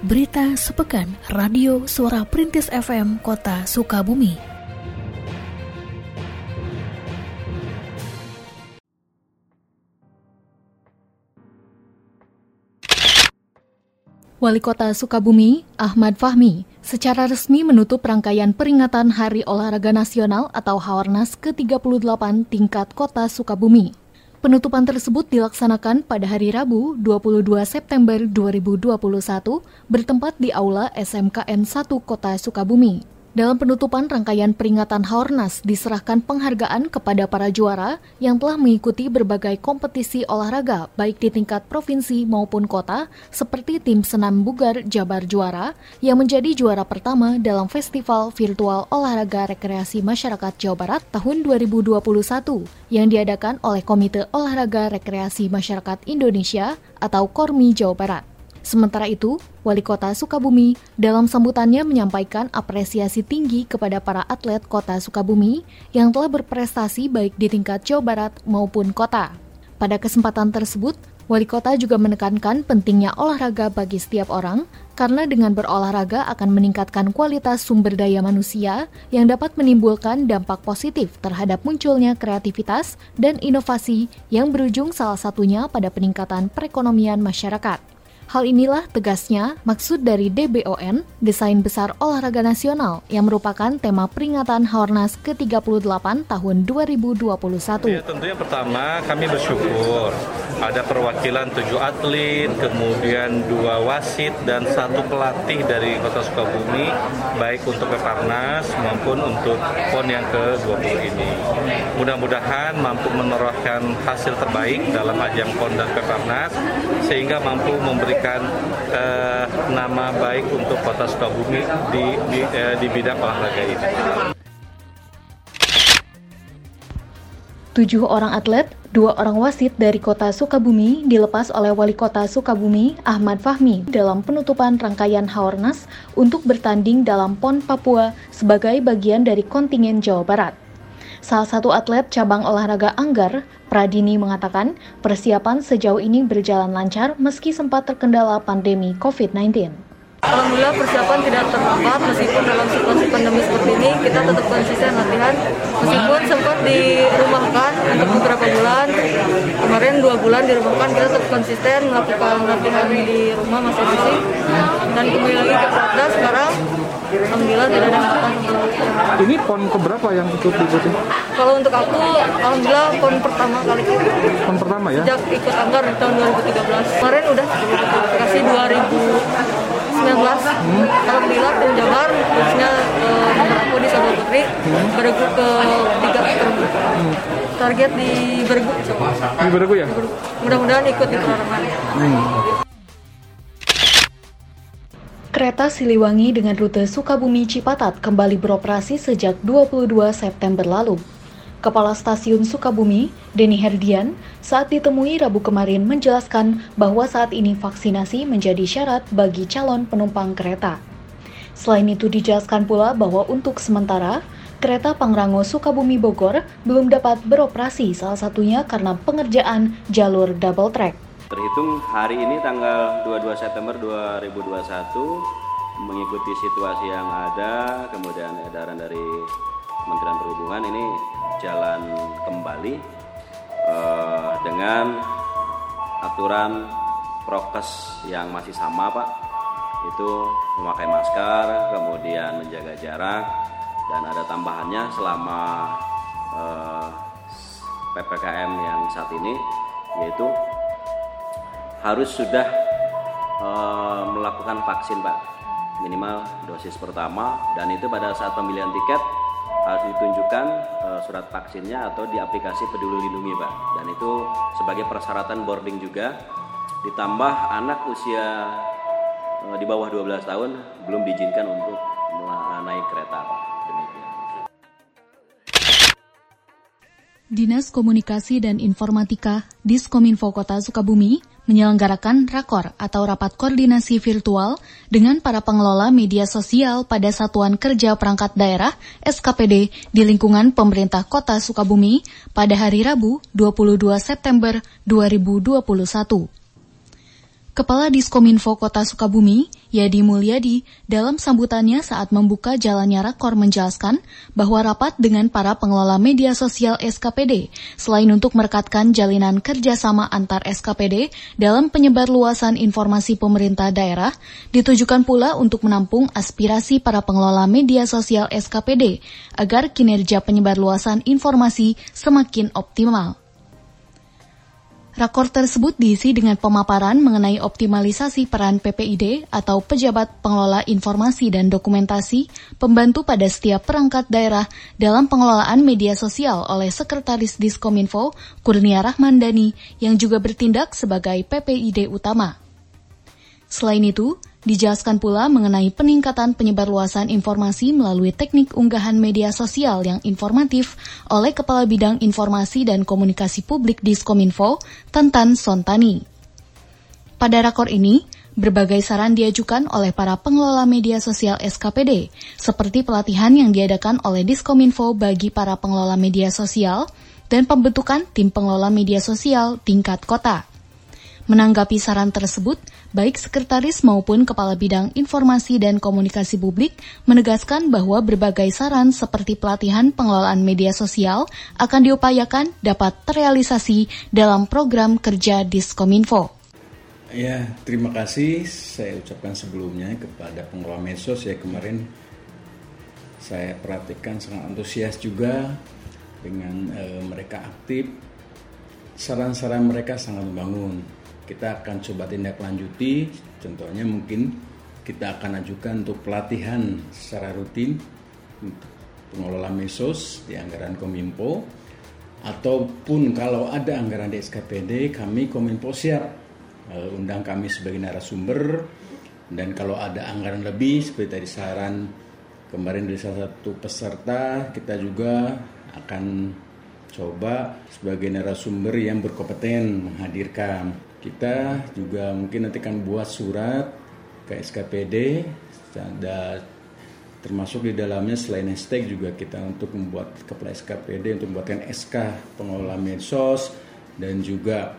Berita sepekan Radio Suara Perintis FM Kota Sukabumi. Wali Kota Sukabumi, Ahmad Fahmi, secara resmi menutup rangkaian peringatan Hari Olahraga Nasional atau Hawarnas ke-38 tingkat Kota Sukabumi. Penutupan tersebut dilaksanakan pada hari Rabu 22 September 2021 bertempat di Aula SMKN 1 Kota Sukabumi. Dalam penutupan rangkaian peringatan Haornas diserahkan penghargaan kepada para juara yang telah mengikuti berbagai kompetisi olahraga baik di tingkat provinsi maupun kota seperti tim senam bugar Jabar Juara yang menjadi juara pertama dalam Festival Virtual Olahraga Rekreasi Masyarakat Jawa Barat tahun 2021 yang diadakan oleh Komite Olahraga Rekreasi Masyarakat Indonesia atau KORMI Jawa Barat. Sementara itu, Wali Kota Sukabumi dalam sambutannya menyampaikan apresiasi tinggi kepada para atlet Kota Sukabumi yang telah berprestasi baik di tingkat Jawa Barat maupun kota. Pada kesempatan tersebut, Wali Kota juga menekankan pentingnya olahraga bagi setiap orang karena dengan berolahraga akan meningkatkan kualitas sumber daya manusia yang dapat menimbulkan dampak positif terhadap munculnya kreativitas dan inovasi yang berujung salah satunya pada peningkatan perekonomian masyarakat. Hal inilah tegasnya maksud dari DBON, Desain Besar Olahraga Nasional, yang merupakan tema peringatan Haornas ke-38 tahun 2021. Ya, tentunya pertama kami bersyukur ada perwakilan tujuh atlet, kemudian dua wasit dan satu pelatih dari Kota Sukabumi, baik untuk Peparnas maupun untuk PON yang ke-20 ini. Mudah-mudahan mampu menorehkan hasil terbaik dalam ajang PON dan Peparnas, sehingga mampu memberikan uh, nama baik untuk Kota Sukabumi di di, uh, di bidang olahraga ini. Tujuh orang atlet, dua orang wasit dari kota Sukabumi dilepas oleh Wali Kota Sukabumi, Ahmad Fahmi, dalam penutupan rangkaian Haornas untuk bertanding dalam PON Papua sebagai bagian dari kontingen Jawa Barat. Salah satu atlet cabang olahraga anggar, Pradini mengatakan persiapan sejauh ini berjalan lancar meski sempat terkendala pandemi COVID-19. Alhamdulillah persiapan tidak terlambat meskipun dalam situasi pandemi seperti ini kita tetap konsisten latihan meskipun sempat dirumahkan untuk beberapa bulan kemarin dua bulan dirumahkan kita tetap konsisten melakukan latihan di rumah masing-masing dan kembali lagi ke Platnas sekarang Alhamdulillah tidak ada hambatan Ini pon keberapa yang ikut diikuti? Kalau untuk aku, Alhamdulillah pon pertama kali. Pon pertama ya? Sejak ikut anggar di tahun 2013. Kemarin udah kasih 2019. Tim Jabar, khususnya eh, nomor aku di Sabah Putri, hmm. beregu ke tiga terbu. Hmm. Target di beregu. Di beregu ya? Mudah-mudahan ikut di perorangan. Hmm. Kereta Siliwangi dengan rute Sukabumi Cipatat kembali beroperasi sejak 22 September lalu. Kepala Stasiun Sukabumi, Denny Herdian, saat ditemui Rabu kemarin menjelaskan bahwa saat ini vaksinasi menjadi syarat bagi calon penumpang kereta. Selain itu dijelaskan pula bahwa untuk sementara, kereta Pangrango Sukabumi Bogor belum dapat beroperasi salah satunya karena pengerjaan jalur double track. Terhitung hari ini tanggal 22 September 2021 mengikuti situasi yang ada, kemudian edaran dari Kementerian Perhubungan ini jalan kembali eh, dengan aturan prokes yang masih sama Pak itu memakai masker, kemudian menjaga jarak dan ada tambahannya selama eh, PPKM yang saat ini yaitu harus sudah uh, melakukan vaksin Pak. Minimal dosis pertama dan itu pada saat pembelian tiket harus ditunjukkan uh, surat vaksinnya atau di aplikasi Peduli Lindungi Pak. Dan itu sebagai persyaratan boarding juga ditambah anak usia di bawah 12 tahun belum diizinkan untuk naik kereta demikian Dinas Komunikasi dan Informatika Diskominfo Kota Sukabumi menyelenggarakan rakor atau rapat koordinasi virtual dengan para pengelola media sosial pada Satuan Kerja Perangkat Daerah SKPD di lingkungan pemerintah Kota Sukabumi pada hari Rabu 22 September 2021. Kepala Diskominfo Kota Sukabumi, Yadi Mulyadi, dalam sambutannya saat membuka jalannya rakor menjelaskan bahwa rapat dengan para pengelola media sosial SKPD, selain untuk merekatkan jalinan kerjasama antar SKPD dalam penyebar luasan informasi pemerintah daerah, ditujukan pula untuk menampung aspirasi para pengelola media sosial SKPD agar kinerja penyebar luasan informasi semakin optimal. Rakor tersebut diisi dengan pemaparan mengenai optimalisasi peran PPID atau Pejabat Pengelola Informasi dan Dokumentasi pembantu pada setiap perangkat daerah dalam pengelolaan media sosial oleh Sekretaris Diskominfo Kurnia Rahmandani yang juga bertindak sebagai PPID utama. Selain itu, Dijelaskan pula mengenai peningkatan penyebarluasan informasi melalui teknik unggahan media sosial yang informatif oleh Kepala Bidang Informasi dan Komunikasi Publik Diskominfo, Tantan Sontani. Pada rakor ini, berbagai saran diajukan oleh para pengelola media sosial SKPD, seperti pelatihan yang diadakan oleh Diskominfo bagi para pengelola media sosial dan pembentukan tim pengelola media sosial tingkat kota. Menanggapi saran tersebut, baik sekretaris maupun kepala bidang informasi dan komunikasi publik menegaskan bahwa berbagai saran seperti pelatihan pengelolaan media sosial akan diupayakan dapat terrealisasi dalam program kerja Diskominfo. Ya, terima kasih. Saya ucapkan sebelumnya kepada pengelola medsos ya kemarin saya perhatikan sangat antusias juga dengan e, mereka aktif. Saran-saran mereka sangat membangun kita akan coba tindak lanjuti. Contohnya mungkin kita akan ajukan untuk pelatihan secara rutin pengelola mesos di anggaran Kominfo. Ataupun kalau ada anggaran di SKPD kami Kominfo siap eh, undang kami sebagai narasumber. Dan kalau ada anggaran lebih seperti tadi saran kemarin dari salah satu peserta kita juga akan coba sebagai narasumber yang berkompeten menghadirkan kita juga mungkin nanti akan buat surat ke SKPD ada termasuk di dalamnya selain hashtag juga kita untuk membuat kepala SKPD untuk membuatkan SK pengelola medsos dan juga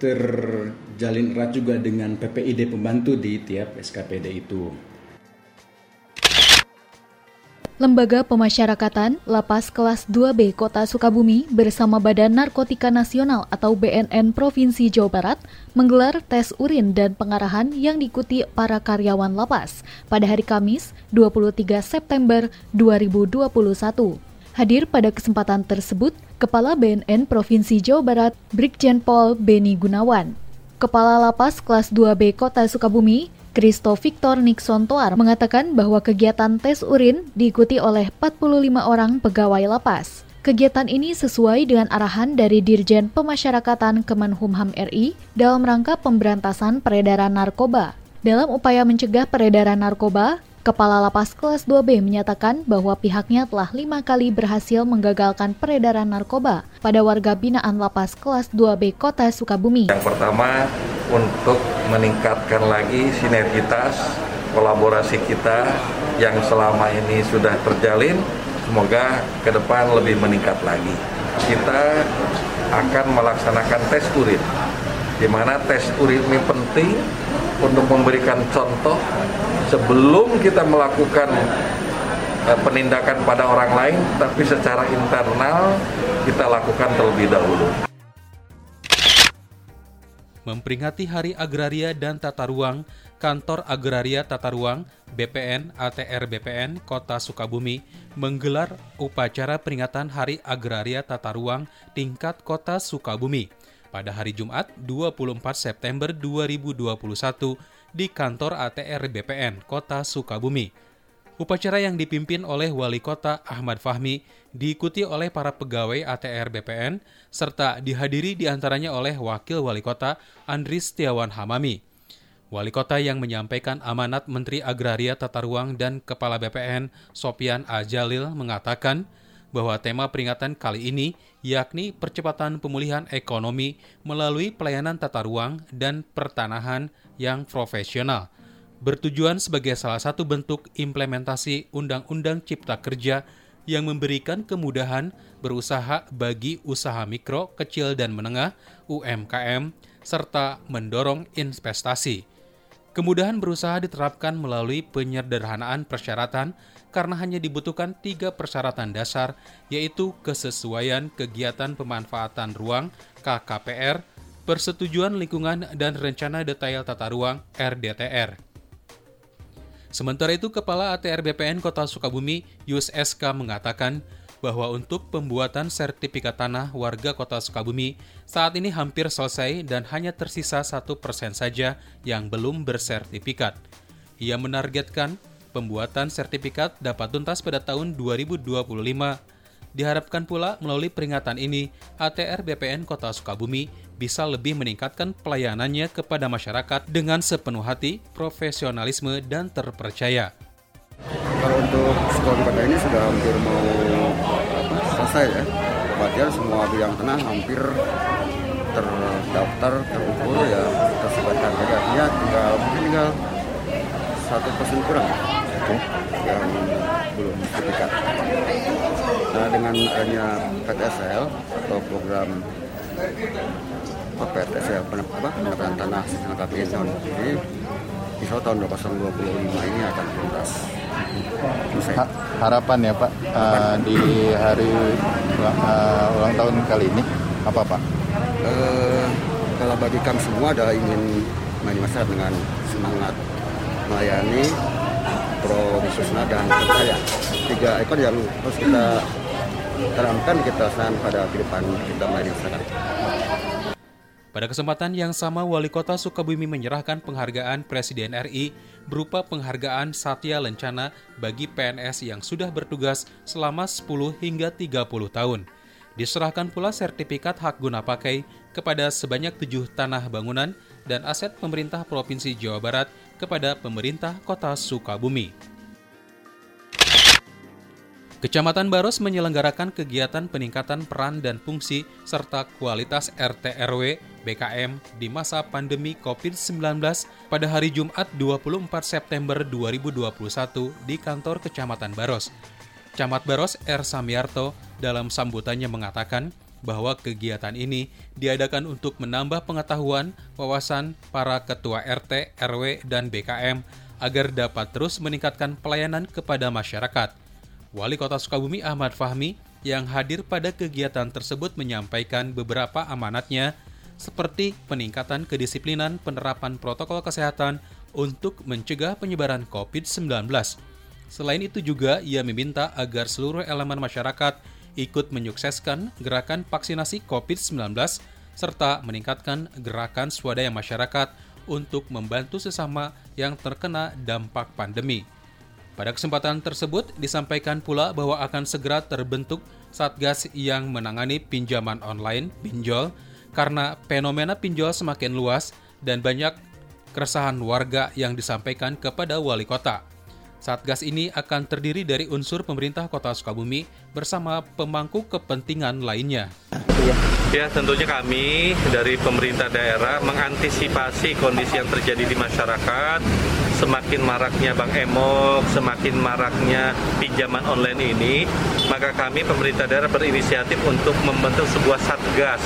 terjalin erat juga dengan PPID pembantu di tiap SKPD itu. Lembaga Pemasyarakatan Lapas Kelas 2B Kota Sukabumi bersama Badan Narkotika Nasional atau BNN Provinsi Jawa Barat menggelar tes urin dan pengarahan yang diikuti para karyawan lapas pada hari Kamis 23 September 2021. Hadir pada kesempatan tersebut Kepala BNN Provinsi Jawa Barat Brigjen Pol Beni Gunawan. Kepala Lapas Kelas 2B Kota Sukabumi Kristo Victor Nixon Toar mengatakan bahwa kegiatan tes urin diikuti oleh 45 orang pegawai lapas. Kegiatan ini sesuai dengan arahan dari Dirjen Pemasyarakatan Kemenhumham RI dalam rangka pemberantasan peredaran narkoba. Dalam upaya mencegah peredaran narkoba, Kepala Lapas Kelas 2B menyatakan bahwa pihaknya telah lima kali berhasil menggagalkan peredaran narkoba pada warga binaan Lapas Kelas 2B Kota Sukabumi. Yang pertama, untuk meningkatkan lagi sinergitas kolaborasi kita yang selama ini sudah terjalin, semoga ke depan lebih meningkat lagi. Kita akan melaksanakan tes urin, di mana tes urin ini penting untuk memberikan contoh sebelum kita melakukan eh, penindakan pada orang lain, tapi secara internal kita lakukan terlebih dahulu. Memperingati Hari Agraria dan Tata Ruang, Kantor Agraria Tata Ruang BPN ATR BPN Kota Sukabumi menggelar upacara peringatan Hari Agraria Tata Ruang tingkat Kota Sukabumi pada hari Jumat 24 September 2021 di kantor ATR BPN Kota Sukabumi. Upacara yang dipimpin oleh Wali Kota Ahmad Fahmi diikuti oleh para pegawai ATR BPN serta dihadiri di antaranya oleh Wakil Wali Kota Andris Setiawan Hamami. Wali Kota yang menyampaikan amanat Menteri Agraria Tata Ruang dan Kepala BPN Sopian Ajalil mengatakan bahwa tema peringatan kali ini yakni percepatan pemulihan ekonomi melalui pelayanan tata ruang dan pertanahan yang profesional, bertujuan sebagai salah satu bentuk implementasi Undang-Undang Cipta Kerja yang memberikan kemudahan berusaha bagi usaha mikro, kecil, dan menengah (UMKM) serta mendorong investasi. Kemudahan berusaha diterapkan melalui penyederhanaan persyaratan karena hanya dibutuhkan tiga persyaratan dasar, yaitu kesesuaian kegiatan pemanfaatan ruang KKPR, persetujuan lingkungan dan rencana detail tata ruang RDTR. Sementara itu, Kepala ATR BPN Kota Sukabumi, Yus SK mengatakan bahwa untuk pembuatan sertifikat tanah warga kota Sukabumi saat ini hampir selesai dan hanya tersisa satu persen saja yang belum bersertifikat. Ia menargetkan pembuatan sertifikat dapat tuntas pada tahun 2025. Diharapkan pula melalui peringatan ini, ATR BPN Kota Sukabumi bisa lebih meningkatkan pelayanannya kepada masyarakat dengan sepenuh hati, profesionalisme, dan terpercaya. Kalau untuk sekolah kota ini sudah hampir mau apa, selesai ya. Kemudian semua bidang tanah hampir terdaftar, terukur ya, tersebarkan Ya tinggal mungkin tinggal satu persen kurang yang belum sertifikat. Nah dengan adanya PTSL atau program PTSL apa penempatan tanah KPI tahun ini insya tahun 2025 ini akan tuntas. Ha, harapan ya Pak uh, di hari uh, ulang tahun kali ini apa Pak? Uh, kalau bagi kami semua adalah ingin melayani masyarakat dengan semangat melayani pro bisnisna dan percaya tiga ekor yang harus kita terangkan kita laksanakan pada kehidupan kita melayani masyarakat. Pada kesempatan yang sama, Wali Kota Sukabumi menyerahkan penghargaan Presiden RI berupa penghargaan Satya Lencana bagi PNS yang sudah bertugas selama 10 hingga 30 tahun. Diserahkan pula sertifikat hak guna pakai kepada sebanyak tujuh tanah bangunan dan aset pemerintah Provinsi Jawa Barat kepada pemerintah Kota Sukabumi. Kecamatan Baros menyelenggarakan kegiatan peningkatan peran dan fungsi serta kualitas RT RW BKM di masa pandemi COVID-19 pada hari Jumat 24 September 2021 di kantor Kecamatan Baros. Camat Baros R. Samiarto dalam sambutannya mengatakan bahwa kegiatan ini diadakan untuk menambah pengetahuan wawasan para ketua RT, RW, dan BKM agar dapat terus meningkatkan pelayanan kepada masyarakat. Wali Kota Sukabumi Ahmad Fahmi yang hadir pada kegiatan tersebut menyampaikan beberapa amanatnya seperti peningkatan kedisiplinan penerapan protokol kesehatan untuk mencegah penyebaran COVID-19. Selain itu juga ia meminta agar seluruh elemen masyarakat ikut menyukseskan gerakan vaksinasi COVID-19 serta meningkatkan gerakan swadaya masyarakat untuk membantu sesama yang terkena dampak pandemi. Pada kesempatan tersebut disampaikan pula bahwa akan segera terbentuk Satgas yang menangani pinjaman online pinjol karena fenomena pinjol semakin luas dan banyak keresahan warga yang disampaikan kepada wali kota. Satgas ini akan terdiri dari unsur pemerintah Kota Sukabumi bersama pemangku kepentingan lainnya. Ya, tentunya kami dari pemerintah daerah mengantisipasi kondisi yang terjadi di masyarakat semakin maraknya Bank Emok, semakin maraknya pinjaman online ini, maka kami pemerintah daerah berinisiatif untuk membentuk sebuah satgas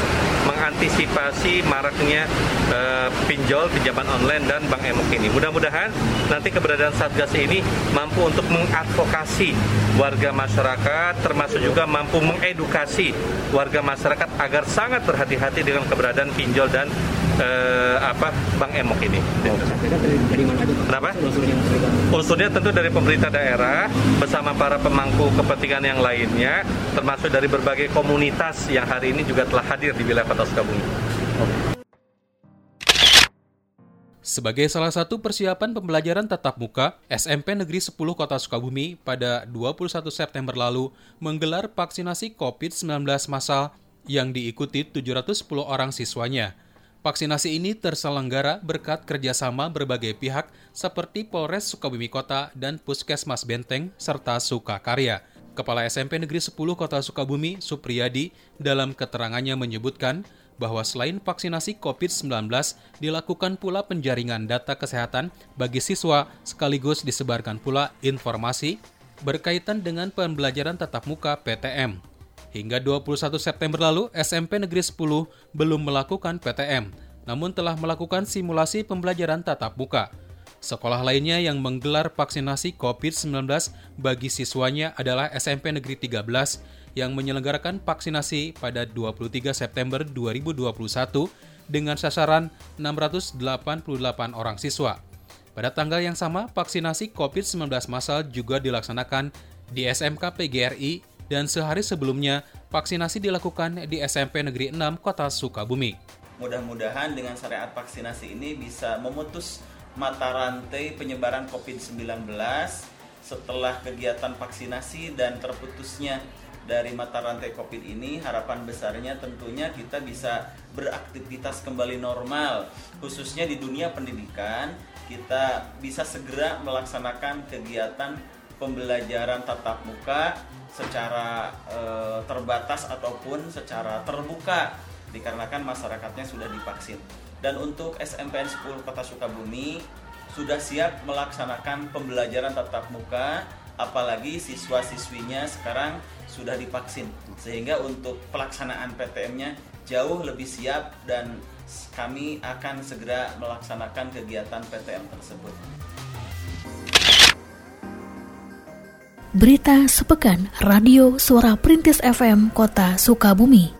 mengantisipasi maraknya uh, pinjol pinjaman online dan Bank Emok ini. Mudah-mudahan nanti keberadaan satgas ini mampu untuk mengadvokasi warga masyarakat, termasuk juga mampu mengedukasi warga masyarakat agar sangat berhati-hati dengan keberadaan pinjol dan uh, apa Bank Emok ini. Kenapa? Unsurnya tentu dari pemerintah daerah bersama para pemangku kepentingan yang lainnya, termasuk dari berbagai komunitas yang hari ini juga telah hadir di wilayah Kota Sukabumi. Sebagai salah satu persiapan pembelajaran tatap muka, SMP Negeri 10 Kota Sukabumi pada 21 September lalu menggelar vaksinasi COVID-19 massal yang diikuti 710 orang siswanya. Vaksinasi ini terselenggara berkat kerjasama berbagai pihak seperti Polres Sukabumi Kota dan Puskesmas Benteng serta Sukakarya. Kepala SMP Negeri 10 Kota Sukabumi, Supriyadi, dalam keterangannya menyebutkan bahwa selain vaksinasi COVID-19, dilakukan pula penjaringan data kesehatan bagi siswa sekaligus disebarkan pula informasi berkaitan dengan pembelajaran tatap muka PTM. Hingga 21 September lalu, SMP Negeri 10 belum melakukan PTM, namun telah melakukan simulasi pembelajaran tatap muka. Sekolah lainnya yang menggelar vaksinasi COVID-19 bagi siswanya adalah SMP Negeri 13 yang menyelenggarakan vaksinasi pada 23 September 2021 dengan sasaran 688 orang siswa. Pada tanggal yang sama, vaksinasi COVID-19 massal juga dilaksanakan di SMK PGRI dan sehari sebelumnya vaksinasi dilakukan di SMP Negeri 6 Kota Sukabumi. Mudah-mudahan dengan syariat vaksinasi ini bisa memutus mata rantai penyebaran COVID-19 setelah kegiatan vaksinasi dan terputusnya dari mata rantai COVID ini harapan besarnya tentunya kita bisa beraktivitas kembali normal khususnya di dunia pendidikan kita bisa segera melaksanakan kegiatan pembelajaran tatap muka secara e, terbatas ataupun secara terbuka dikarenakan masyarakatnya sudah divaksin. Dan untuk SMPN 10 Kota Sukabumi sudah siap melaksanakan pembelajaran tatap muka apalagi siswa-siswinya sekarang sudah divaksin sehingga untuk pelaksanaan PTM-nya jauh lebih siap dan kami akan segera melaksanakan kegiatan PTM tersebut. Berita sepekan Radio Suara Perintis FM Kota Sukabumi.